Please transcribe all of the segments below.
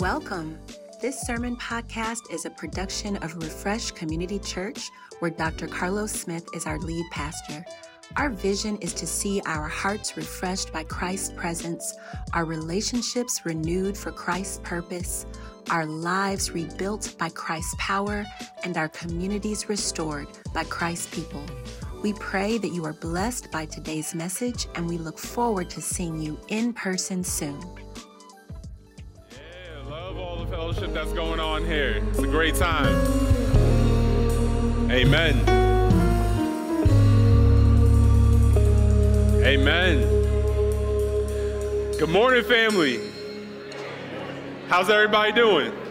Welcome. This sermon podcast is a production of Refresh Community Church, where Dr. Carlos Smith is our lead pastor. Our vision is to see our hearts refreshed by Christ's presence, our relationships renewed for Christ's purpose, our lives rebuilt by Christ's power, and our communities restored by Christ's people. We pray that you are blessed by today's message, and we look forward to seeing you in person soon. Fellowship that's going on here. It's a great time. Amen. Amen. Good morning, family. How's everybody doing?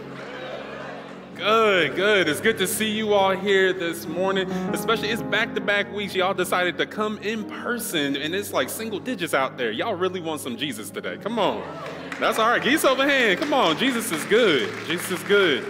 Good, good. It's good to see you all here this morning. Especially, it's back to back weeks. Y'all decided to come in person, and it's like single digits out there. Y'all really want some Jesus today. Come on. That's all right. Geese over hand. Come on. Jesus is good. Jesus is good.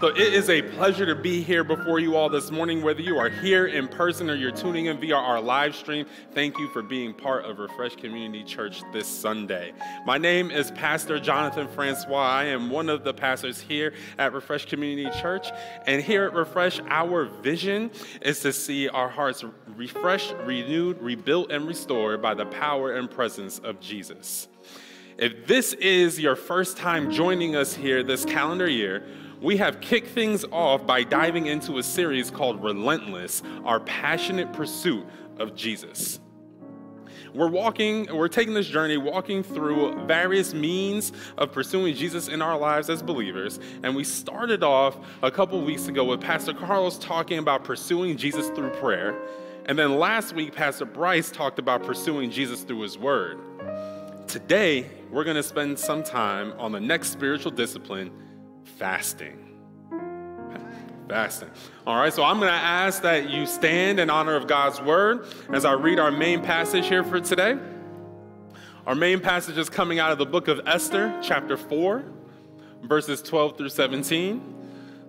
So it is a pleasure to be here before you all this morning, whether you are here in person or you're tuning in via our live stream. Thank you for being part of Refresh Community Church this Sunday. My name is Pastor Jonathan Francois. I am one of the pastors here at Refresh Community Church. And here at Refresh, our vision is to see our hearts refreshed, renewed, rebuilt, and restored by the power and presence of Jesus. If this is your first time joining us here this calendar year, we have kicked things off by diving into a series called Relentless Our Passionate Pursuit of Jesus. We're walking, we're taking this journey, walking through various means of pursuing Jesus in our lives as believers. And we started off a couple weeks ago with Pastor Carlos talking about pursuing Jesus through prayer. And then last week, Pastor Bryce talked about pursuing Jesus through his word. Today, we're going to spend some time on the next spiritual discipline fasting. Fasting. All right, so I'm going to ask that you stand in honor of God's word as I read our main passage here for today. Our main passage is coming out of the book of Esther, chapter 4, verses 12 through 17.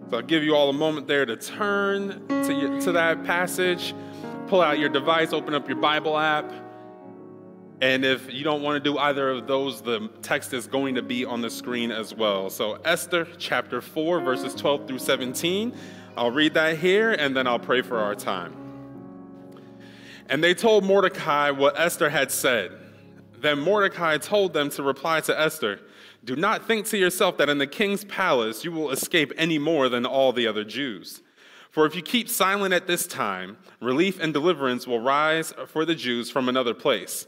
So I'll give you all a moment there to turn to, to that passage, pull out your device, open up your Bible app and if you don't want to do either of those, the text is going to be on the screen as well. So, Esther chapter 4, verses 12 through 17. I'll read that here and then I'll pray for our time. And they told Mordecai what Esther had said. Then Mordecai told them to reply to Esther Do not think to yourself that in the king's palace you will escape any more than all the other Jews. For if you keep silent at this time, relief and deliverance will rise for the Jews from another place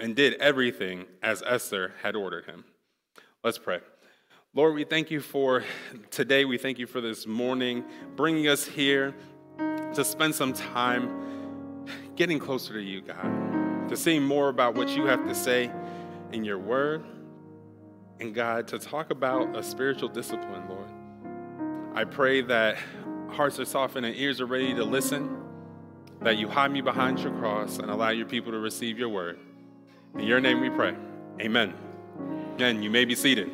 and did everything as Esther had ordered him. Let's pray. Lord, we thank you for today. We thank you for this morning, bringing us here to spend some time getting closer to you, God, to see more about what you have to say in your word, and God, to talk about a spiritual discipline, Lord. I pray that hearts are softened and ears are ready to listen, that you hide me behind your cross and allow your people to receive your word. In your name we pray. Amen. Again, you may be seated.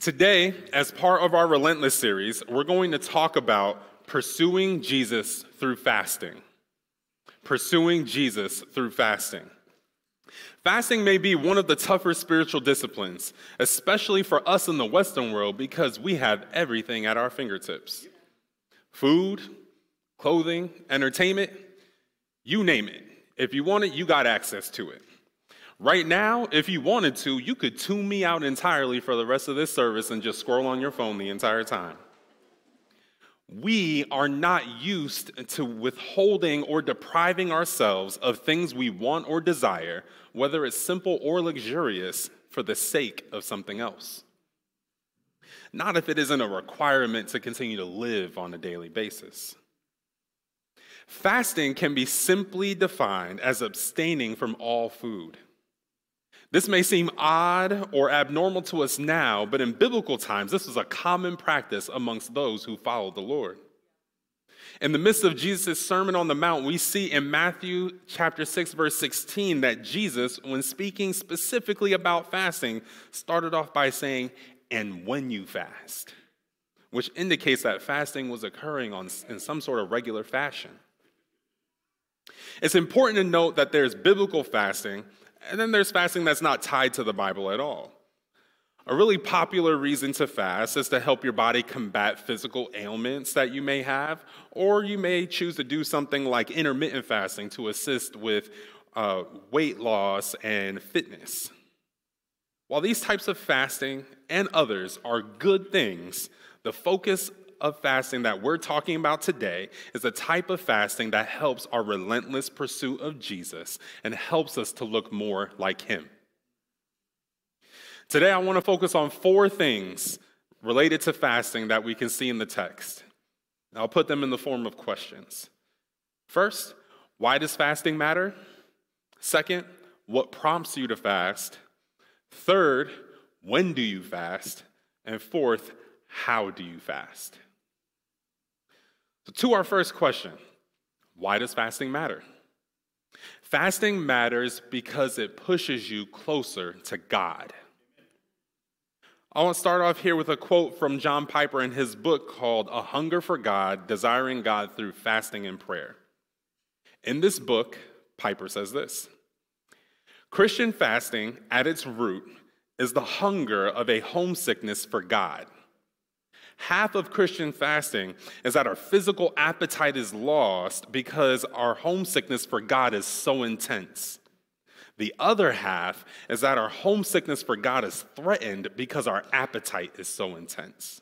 Today, as part of our Relentless series, we're going to talk about pursuing Jesus through fasting. Pursuing Jesus through fasting. Fasting may be one of the tougher spiritual disciplines, especially for us in the Western world because we have everything at our fingertips food, clothing, entertainment, you name it. If you want it, you got access to it. Right now, if you wanted to, you could tune me out entirely for the rest of this service and just scroll on your phone the entire time. We are not used to withholding or depriving ourselves of things we want or desire, whether it's simple or luxurious, for the sake of something else. Not if it isn't a requirement to continue to live on a daily basis. Fasting can be simply defined as abstaining from all food. This may seem odd or abnormal to us now, but in biblical times, this was a common practice amongst those who followed the Lord. In the midst of Jesus' Sermon on the Mount, we see in Matthew chapter 6, verse 16, that Jesus, when speaking specifically about fasting, started off by saying, And when you fast, which indicates that fasting was occurring on, in some sort of regular fashion. It's important to note that there's biblical fasting and then there's fasting that's not tied to the Bible at all. A really popular reason to fast is to help your body combat physical ailments that you may have, or you may choose to do something like intermittent fasting to assist with uh, weight loss and fitness. While these types of fasting and others are good things, the focus of fasting that we're talking about today is a type of fasting that helps our relentless pursuit of Jesus and helps us to look more like Him. Today, I want to focus on four things related to fasting that we can see in the text. I'll put them in the form of questions. First, why does fasting matter? Second, what prompts you to fast? Third, when do you fast? And fourth, how do you fast? So, to our first question why does fasting matter? Fasting matters because it pushes you closer to God. I want to start off here with a quote from John Piper in his book called A Hunger for God Desiring God Through Fasting and Prayer. In this book, Piper says this Christian fasting, at its root, is the hunger of a homesickness for God. Half of Christian fasting is that our physical appetite is lost because our homesickness for God is so intense. The other half is that our homesickness for God is threatened because our appetite is so intense.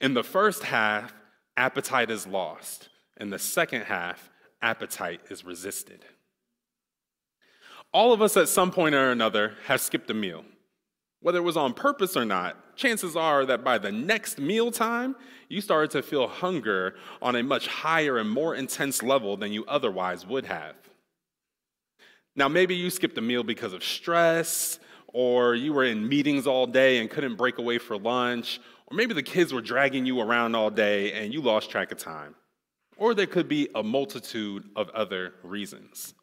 In the first half, appetite is lost. In the second half, appetite is resisted. All of us at some point or another have skipped a meal. Whether it was on purpose or not, chances are that by the next mealtime, you started to feel hunger on a much higher and more intense level than you otherwise would have. Now, maybe you skipped a meal because of stress, or you were in meetings all day and couldn't break away for lunch, or maybe the kids were dragging you around all day and you lost track of time. Or there could be a multitude of other reasons.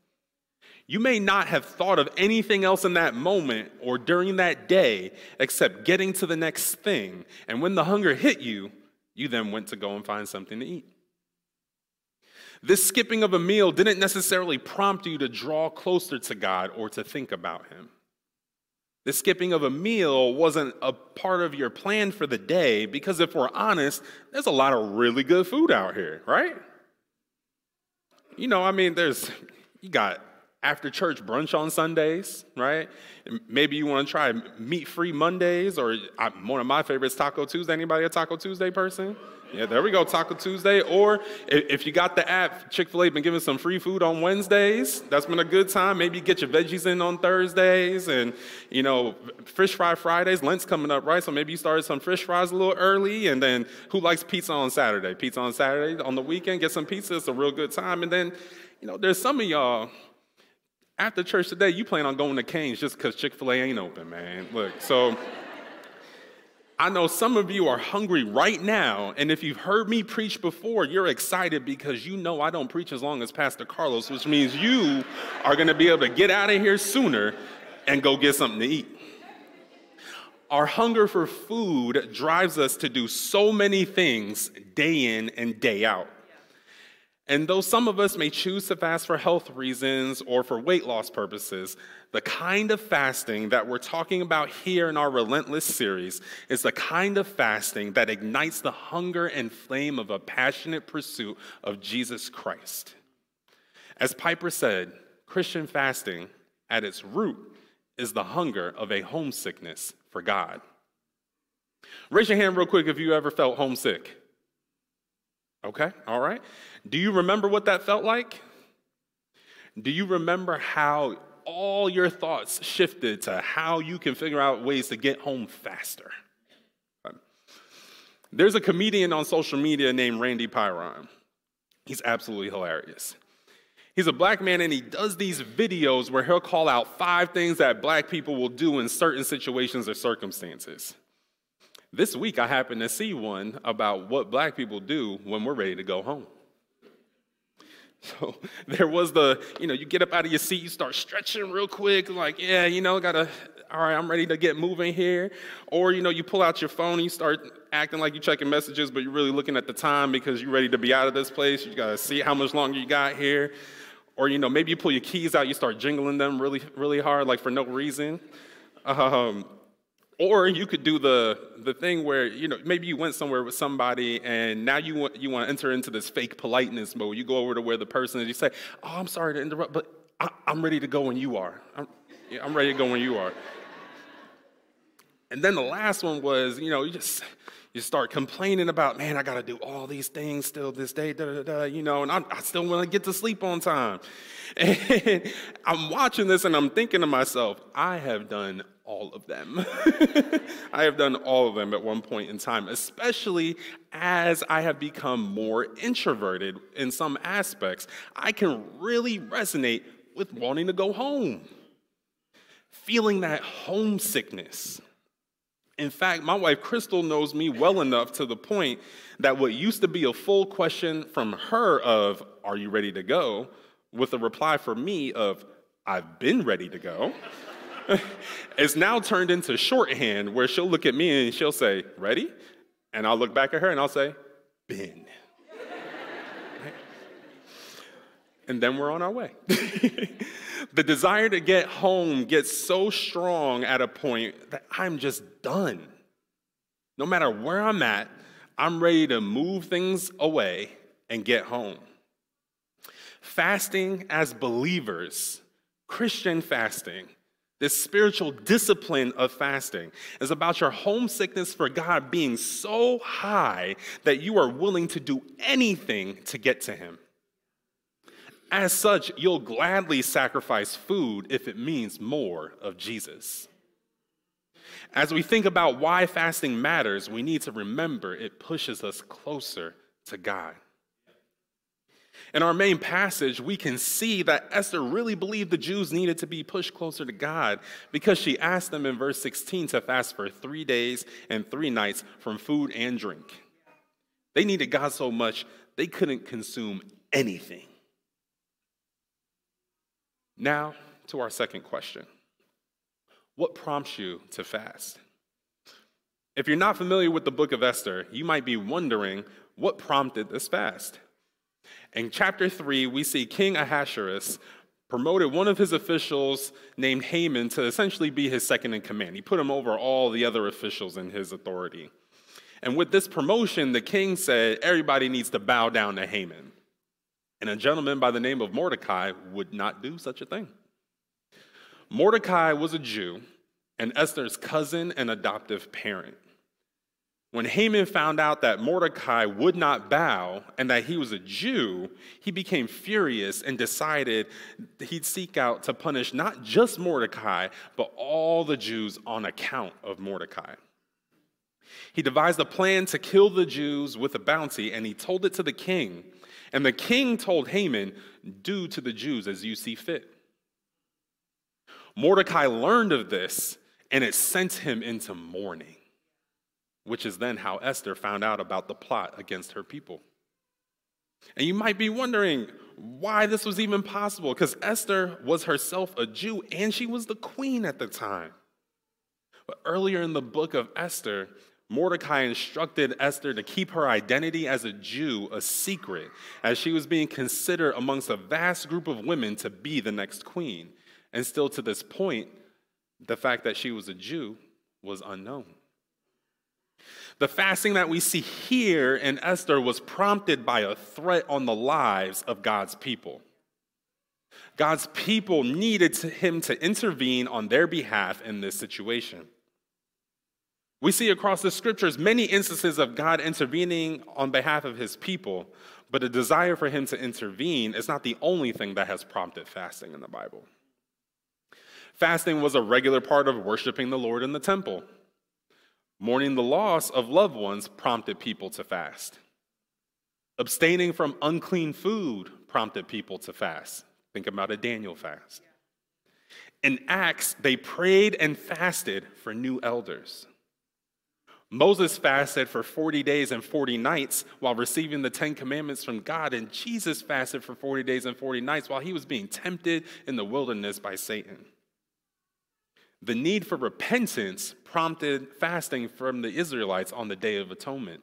You may not have thought of anything else in that moment or during that day except getting to the next thing. And when the hunger hit you, you then went to go and find something to eat. This skipping of a meal didn't necessarily prompt you to draw closer to God or to think about Him. The skipping of a meal wasn't a part of your plan for the day because, if we're honest, there's a lot of really good food out here, right? You know, I mean, there's, you got after church brunch on Sundays, right? Maybe you want to try meat free Mondays, or uh, one of my favorites, Taco Tuesday. Anybody a Taco Tuesday person? Yeah, there we go, Taco Tuesday. Or if you got the app, Chick fil A been giving some free food on Wednesdays. That's been a good time. Maybe get your veggies in on Thursdays and, you know, fish fry Fridays. Lent's coming up, right? So maybe you started some fish fries a little early. And then who likes pizza on Saturday? Pizza on Saturday. On the weekend, get some pizza. It's a real good time. And then, you know, there's some of y'all after church today, you plan on going to Cane's just because Chick fil A ain't open, man. Look, so I know some of you are hungry right now, and if you've heard me preach before, you're excited because you know I don't preach as long as Pastor Carlos, which means you are going to be able to get out of here sooner and go get something to eat. Our hunger for food drives us to do so many things day in and day out. And though some of us may choose to fast for health reasons or for weight loss purposes, the kind of fasting that we're talking about here in our Relentless series is the kind of fasting that ignites the hunger and flame of a passionate pursuit of Jesus Christ. As Piper said, Christian fasting at its root is the hunger of a homesickness for God. Raise your hand real quick if you ever felt homesick. Okay, all right. Do you remember what that felt like? Do you remember how all your thoughts shifted to how you can figure out ways to get home faster? Um, there's a comedian on social media named Randy Pyron. He's absolutely hilarious. He's a black man and he does these videos where he'll call out five things that black people will do in certain situations or circumstances. This week, I happened to see one about what black people do when we're ready to go home. So there was the, you know, you get up out of your seat, you start stretching real quick, like, yeah, you know, gotta, all right, I'm ready to get moving here. Or, you know, you pull out your phone and you start acting like you're checking messages, but you're really looking at the time because you're ready to be out of this place. You gotta see how much longer you got here. Or, you know, maybe you pull your keys out, you start jingling them really, really hard, like for no reason. Um, or you could do the, the thing where, you know, maybe you went somewhere with somebody and now you want, you want to enter into this fake politeness mode. You go over to where the person is, you say, Oh, I'm sorry to interrupt, but I, am ready to go when you are. I'm, I'm ready to go when you are. And then the last one was, you know, you just you start complaining about, man, I got to do all these things still this day, da, da, da, you know, and I, I still want to get to sleep on time. And I'm watching this and I'm thinking to myself, I have done all of them. I have done all of them at one point in time, especially as I have become more introverted in some aspects. I can really resonate with wanting to go home, feeling that homesickness. In fact, my wife Crystal knows me well enough to the point that what used to be a full question from her of, Are you ready to go? with a reply for me of, I've been ready to go. it's now turned into shorthand where she'll look at me and she'll say, Ready? And I'll look back at her and I'll say, Been. and then we're on our way. the desire to get home gets so strong at a point that I'm just done. No matter where I'm at, I'm ready to move things away and get home. Fasting as believers, Christian fasting, this spiritual discipline of fasting is about your homesickness for God being so high that you are willing to do anything to get to Him. As such, you'll gladly sacrifice food if it means more of Jesus. As we think about why fasting matters, we need to remember it pushes us closer to God. In our main passage, we can see that Esther really believed the Jews needed to be pushed closer to God because she asked them in verse 16 to fast for three days and three nights from food and drink. They needed God so much they couldn't consume anything. Now, to our second question What prompts you to fast? If you're not familiar with the book of Esther, you might be wondering what prompted this fast. In chapter 3, we see King Ahasuerus promoted one of his officials named Haman to essentially be his second in command. He put him over all the other officials in his authority. And with this promotion, the king said everybody needs to bow down to Haman. And a gentleman by the name of Mordecai would not do such a thing. Mordecai was a Jew and Esther's cousin and adoptive parent. When Haman found out that Mordecai would not bow and that he was a Jew, he became furious and decided he'd seek out to punish not just Mordecai, but all the Jews on account of Mordecai. He devised a plan to kill the Jews with a bounty, and he told it to the king. And the king told Haman, Do to the Jews as you see fit. Mordecai learned of this, and it sent him into mourning which is then how Esther found out about the plot against her people. And you might be wondering why this was even possible, because Esther was herself a Jew and she was the queen at the time. But earlier in the book of Esther, Mordecai instructed Esther to keep her identity as a Jew a secret, as she was being considered amongst a vast group of women to be the next queen. And still to this point, the fact that she was a Jew was unknown. The fasting that we see here in Esther was prompted by a threat on the lives of God's people. God's people needed him to intervene on their behalf in this situation. We see across the scriptures many instances of God intervening on behalf of his people, but a desire for him to intervene is not the only thing that has prompted fasting in the Bible. Fasting was a regular part of worshiping the Lord in the temple. Mourning the loss of loved ones prompted people to fast. Abstaining from unclean food prompted people to fast. Think about a Daniel fast. In Acts, they prayed and fasted for new elders. Moses fasted for 40 days and 40 nights while receiving the Ten Commandments from God, and Jesus fasted for 40 days and 40 nights while he was being tempted in the wilderness by Satan. The need for repentance prompted fasting from the Israelites on the Day of Atonement.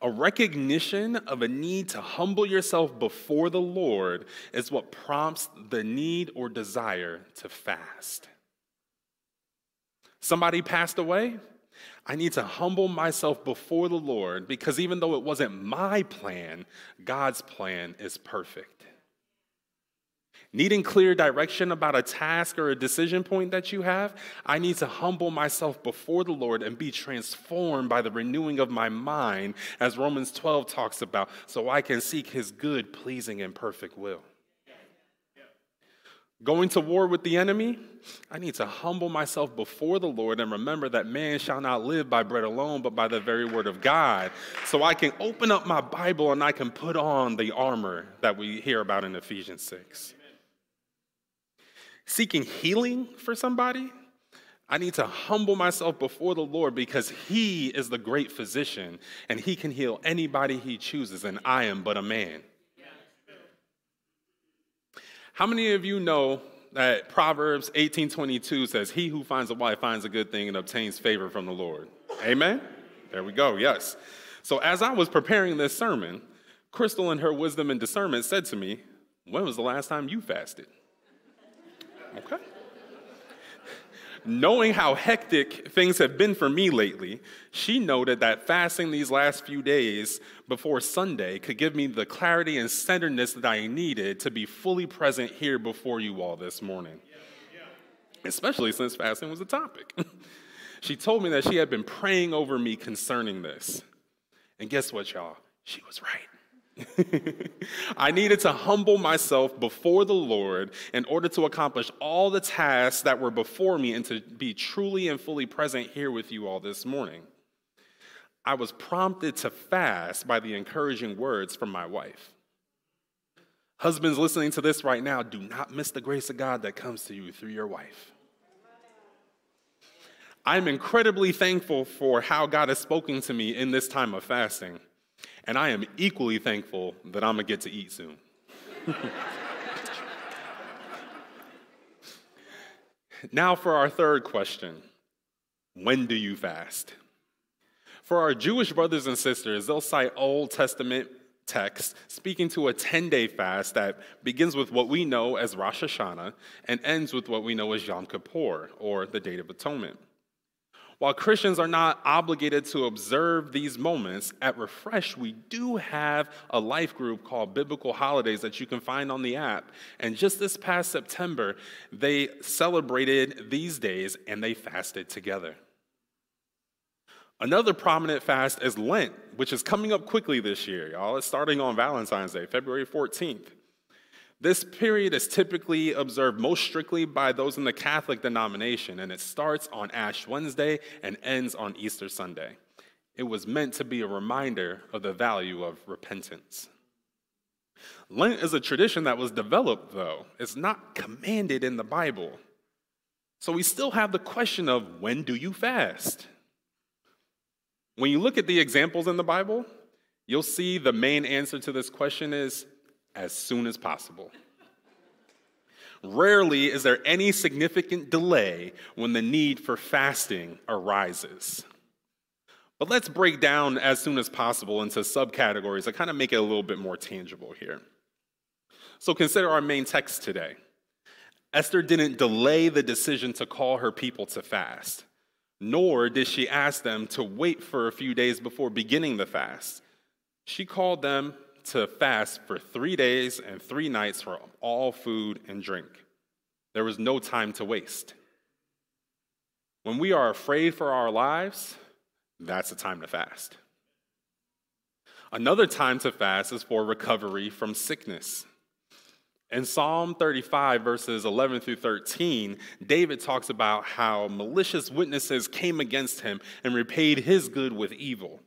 A recognition of a need to humble yourself before the Lord is what prompts the need or desire to fast. Somebody passed away. I need to humble myself before the Lord because even though it wasn't my plan, God's plan is perfect. Needing clear direction about a task or a decision point that you have, I need to humble myself before the Lord and be transformed by the renewing of my mind, as Romans 12 talks about, so I can seek his good, pleasing, and perfect will. Going to war with the enemy, I need to humble myself before the Lord and remember that man shall not live by bread alone, but by the very word of God. So I can open up my Bible and I can put on the armor that we hear about in Ephesians 6 seeking healing for somebody, I need to humble myself before the Lord because He is the great physician and He can heal anybody He chooses, and I am but a man. How many of you know that Proverbs 18:22 says, "He who finds a wife finds a good thing and obtains favor from the Lord." Amen. There we go. Yes. So as I was preparing this sermon, Crystal in her wisdom and discernment said to me, "When was the last time you fasted?" Okay. Knowing how hectic things have been for me lately, she noted that fasting these last few days before Sunday could give me the clarity and centeredness that I needed to be fully present here before you all this morning. Especially since fasting was a topic. she told me that she had been praying over me concerning this. And guess what, y'all? She was right. I needed to humble myself before the Lord in order to accomplish all the tasks that were before me and to be truly and fully present here with you all this morning. I was prompted to fast by the encouraging words from my wife. Husbands listening to this right now, do not miss the grace of God that comes to you through your wife. I'm incredibly thankful for how God has spoken to me in this time of fasting. And I am equally thankful that I'm to get to eat soon. now, for our third question When do you fast? For our Jewish brothers and sisters, they'll cite Old Testament texts speaking to a 10 day fast that begins with what we know as Rosh Hashanah and ends with what we know as Yom Kippur, or the Day of Atonement. While Christians are not obligated to observe these moments, at Refresh, we do have a life group called Biblical Holidays that you can find on the app. And just this past September, they celebrated these days and they fasted together. Another prominent fast is Lent, which is coming up quickly this year, y'all. It's starting on Valentine's Day, February 14th. This period is typically observed most strictly by those in the Catholic denomination, and it starts on Ash Wednesday and ends on Easter Sunday. It was meant to be a reminder of the value of repentance. Lent is a tradition that was developed, though. It's not commanded in the Bible. So we still have the question of when do you fast? When you look at the examples in the Bible, you'll see the main answer to this question is as soon as possible. Rarely is there any significant delay when the need for fasting arises. But let's break down as soon as possible into subcategories that kind of make it a little bit more tangible here. So consider our main text today. Esther didn't delay the decision to call her people to fast, nor did she ask them to wait for a few days before beginning the fast. She called them to fast for three days and three nights for all food and drink. There was no time to waste. When we are afraid for our lives, that's a time to fast. Another time to fast is for recovery from sickness. In Psalm 35, verses 11 through 13, David talks about how malicious witnesses came against him and repaid his good with evil,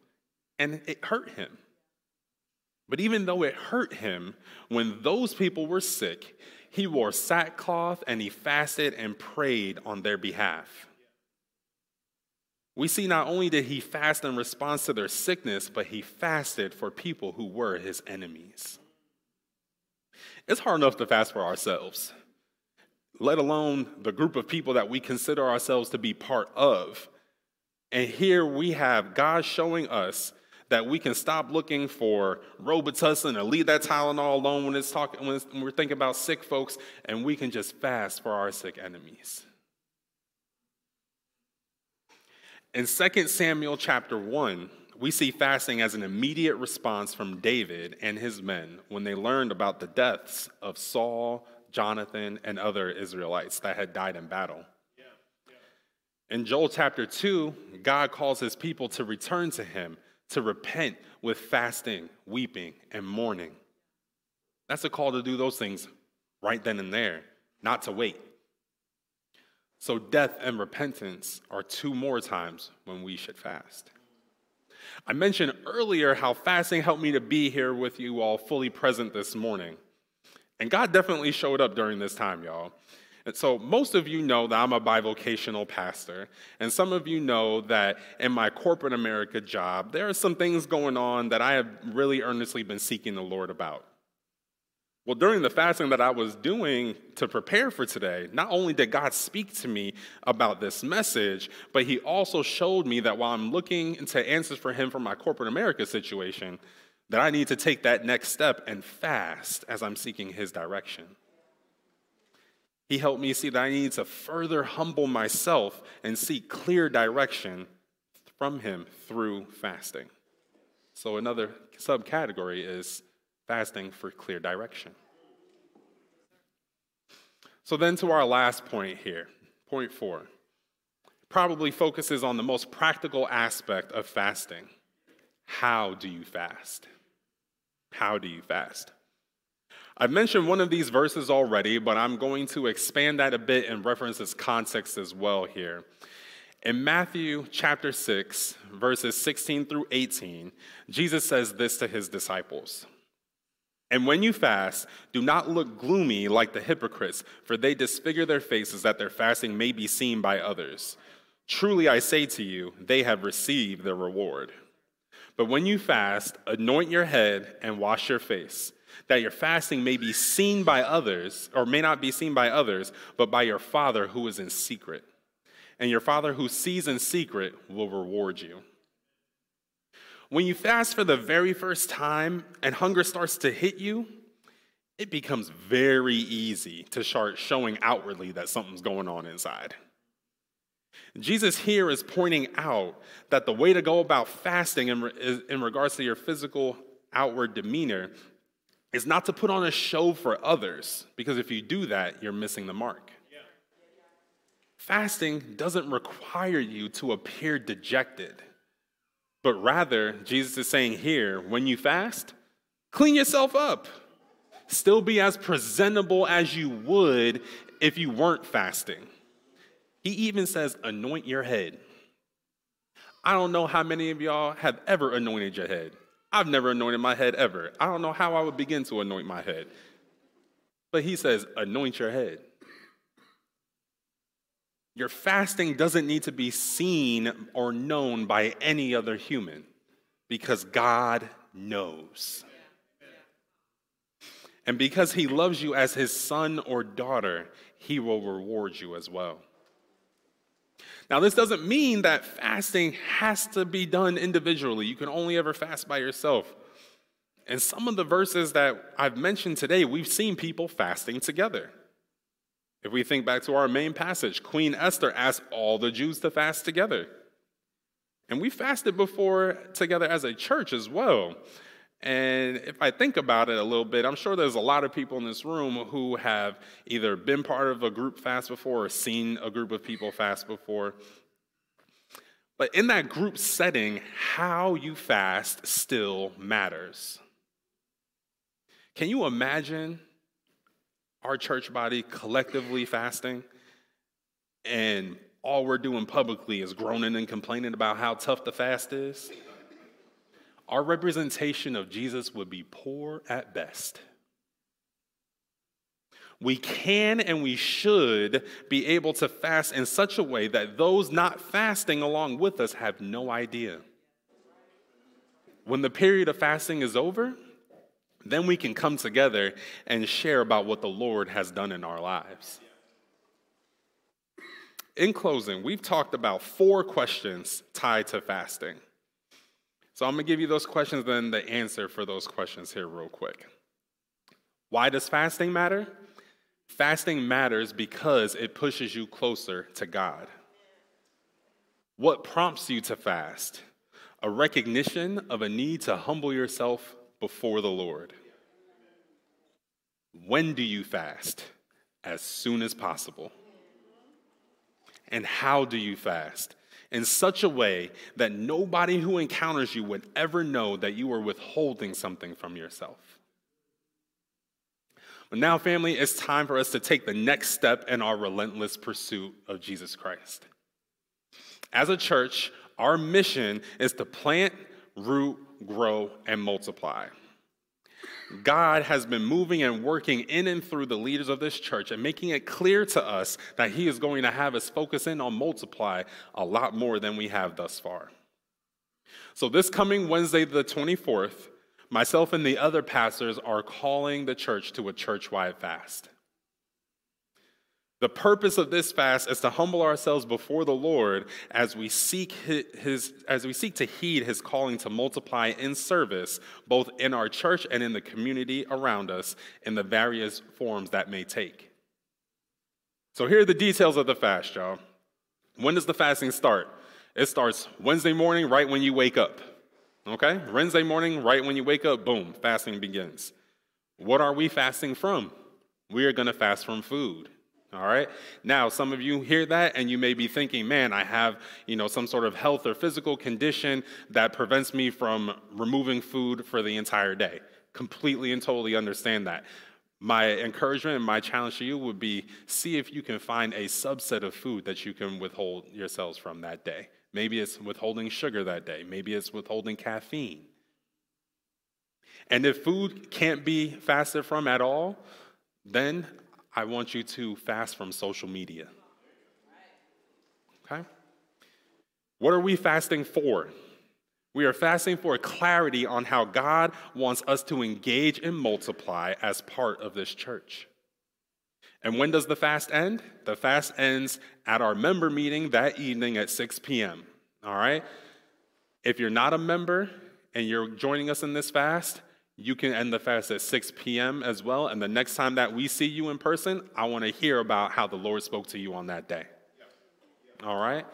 and it hurt him. But even though it hurt him when those people were sick, he wore sackcloth and he fasted and prayed on their behalf. We see not only did he fast in response to their sickness, but he fasted for people who were his enemies. It's hard enough to fast for ourselves, let alone the group of people that we consider ourselves to be part of. And here we have God showing us that we can stop looking for Robitussin and leave that Tylenol alone when it's talking when, it's, when we're thinking about sick folks, and we can just fast for our sick enemies. In 2 Samuel chapter 1, we see fasting as an immediate response from David and his men when they learned about the deaths of Saul, Jonathan, and other Israelites that had died in battle. In Joel chapter 2, God calls his people to return to him to repent with fasting, weeping, and mourning. That's a call to do those things right then and there, not to wait. So, death and repentance are two more times when we should fast. I mentioned earlier how fasting helped me to be here with you all fully present this morning. And God definitely showed up during this time, y'all. And so, most of you know that I'm a bivocational pastor, and some of you know that in my corporate America job, there are some things going on that I have really earnestly been seeking the Lord about. Well, during the fasting that I was doing to prepare for today, not only did God speak to me about this message, but He also showed me that while I'm looking into answers for Him for my corporate America situation, that I need to take that next step and fast as I'm seeking His direction. He helped me see that I need to further humble myself and seek clear direction from Him through fasting. So, another subcategory is fasting for clear direction. So, then to our last point here, point four, probably focuses on the most practical aspect of fasting. How do you fast? How do you fast? I've mentioned one of these verses already, but I'm going to expand that a bit and reference its context as well here. In Matthew chapter 6, verses 16 through 18, Jesus says this to his disciples. And when you fast, do not look gloomy like the hypocrites, for they disfigure their faces that their fasting may be seen by others. Truly I say to you, they have received their reward. But when you fast, anoint your head and wash your face that your fasting may be seen by others, or may not be seen by others, but by your Father who is in secret. And your Father who sees in secret will reward you. When you fast for the very first time and hunger starts to hit you, it becomes very easy to start showing outwardly that something's going on inside. Jesus here is pointing out that the way to go about fasting in, in regards to your physical outward demeanor is not to put on a show for others, because if you do that, you're missing the mark. Fasting doesn't require you to appear dejected, but rather, Jesus is saying here, when you fast, clean yourself up. Still be as presentable as you would if you weren't fasting. He even says, anoint your head. I don't know how many of y'all have ever anointed your head. I've never anointed my head ever. I don't know how I would begin to anoint my head. But he says, anoint your head. Your fasting doesn't need to be seen or known by any other human because God knows. And because he loves you as his son or daughter, he will reward you as well. Now, this doesn't mean that fasting has to be done individually. You can only ever fast by yourself. And some of the verses that I've mentioned today, we've seen people fasting together. If we think back to our main passage, Queen Esther asked all the Jews to fast together. And we fasted before together as a church as well. And if I think about it a little bit, I'm sure there's a lot of people in this room who have either been part of a group fast before or seen a group of people fast before. But in that group setting, how you fast still matters. Can you imagine our church body collectively fasting and all we're doing publicly is groaning and complaining about how tough the fast is? Our representation of Jesus would be poor at best. We can and we should be able to fast in such a way that those not fasting along with us have no idea. When the period of fasting is over, then we can come together and share about what the Lord has done in our lives. In closing, we've talked about four questions tied to fasting. So I'm going to give you those questions, then the answer for those questions here, real quick. Why does fasting matter? Fasting matters because it pushes you closer to God. What prompts you to fast? A recognition of a need to humble yourself before the Lord. When do you fast? As soon as possible. And how do you fast? In such a way that nobody who encounters you would ever know that you are withholding something from yourself. But now, family, it's time for us to take the next step in our relentless pursuit of Jesus Christ. As a church, our mission is to plant, root, grow, and multiply. God has been moving and working in and through the leaders of this church and making it clear to us that He is going to have us focus in on multiply a lot more than we have thus far. So, this coming Wednesday, the 24th, myself and the other pastors are calling the church to a church wide fast. The purpose of this fast is to humble ourselves before the Lord as we seek his, as we seek to heed his calling to multiply in service both in our church and in the community around us in the various forms that may take. So here are the details of the fast, y'all. When does the fasting start? It starts Wednesday morning right when you wake up. Okay? Wednesday morning right when you wake up, boom, fasting begins. What are we fasting from? We are going to fast from food. All right. Now, some of you hear that and you may be thinking, man, I have, you know, some sort of health or physical condition that prevents me from removing food for the entire day. Completely and totally understand that. My encouragement and my challenge to you would be see if you can find a subset of food that you can withhold yourselves from that day. Maybe it's withholding sugar that day. Maybe it's withholding caffeine. And if food can't be fasted from at all, then I want you to fast from social media. Okay? What are we fasting for? We are fasting for clarity on how God wants us to engage and multiply as part of this church. And when does the fast end? The fast ends at our member meeting that evening at 6 p.m. All right? If you're not a member and you're joining us in this fast, you can end the fast at 6 p.m. as well. And the next time that we see you in person, I want to hear about how the Lord spoke to you on that day. All right?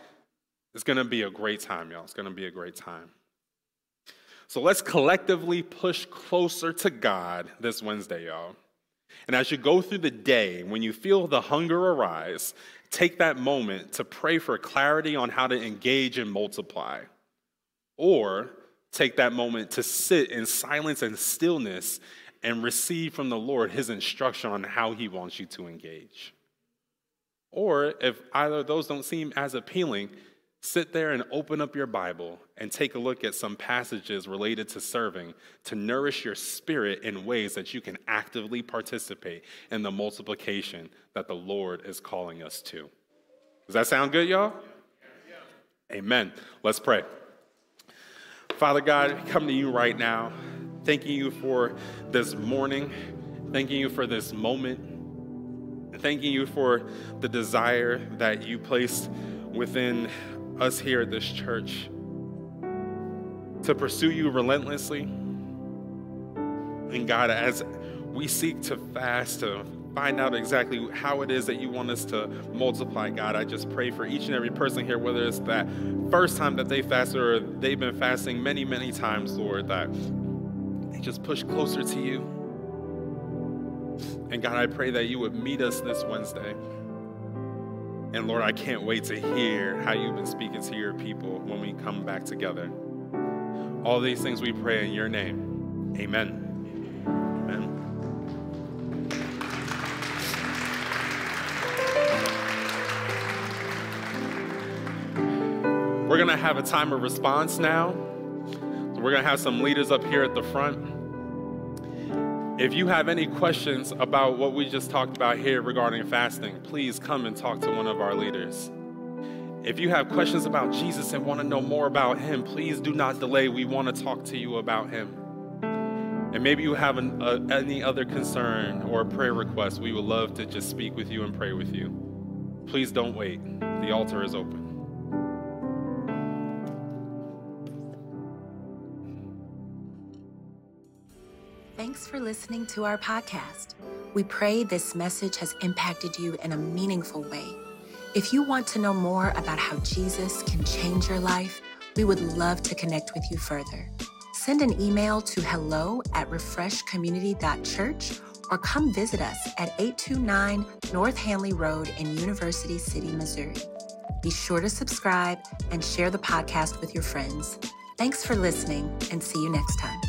It's going to be a great time, y'all. It's going to be a great time. So let's collectively push closer to God this Wednesday, y'all. And as you go through the day, when you feel the hunger arise, take that moment to pray for clarity on how to engage and multiply. Or take that moment to sit in silence and stillness and receive from the Lord his instruction on how he wants you to engage. Or if either of those don't seem as appealing, sit there and open up your Bible and take a look at some passages related to serving to nourish your spirit in ways that you can actively participate in the multiplication that the Lord is calling us to. Does that sound good, y'all? Amen. Let's pray. Father God, come to you right now, thanking you for this morning, thanking you for this moment, thanking you for the desire that you placed within us here at this church to pursue you relentlessly. And God, as we seek to fast, to find out exactly how it is that you want us to multiply, God. I just pray for each and every person here, whether it's that first time that they fasted or they've been fasting many, many times, Lord, that they just push closer to you. And God, I pray that you would meet us this Wednesday. And Lord, I can't wait to hear how you've been speaking to your people when we come back together. All these things we pray in your name. Amen. Going to have a time of response now. We're going to have some leaders up here at the front. If you have any questions about what we just talked about here regarding fasting, please come and talk to one of our leaders. If you have questions about Jesus and want to know more about him, please do not delay. We want to talk to you about him. And maybe you have an, uh, any other concern or prayer request, we would love to just speak with you and pray with you. Please don't wait. The altar is open. Thanks for listening to our podcast. We pray this message has impacted you in a meaningful way. If you want to know more about how Jesus can change your life, we would love to connect with you further. Send an email to hello at refreshcommunity.church or come visit us at 829 North Hanley Road in University City, Missouri. Be sure to subscribe and share the podcast with your friends. Thanks for listening and see you next time.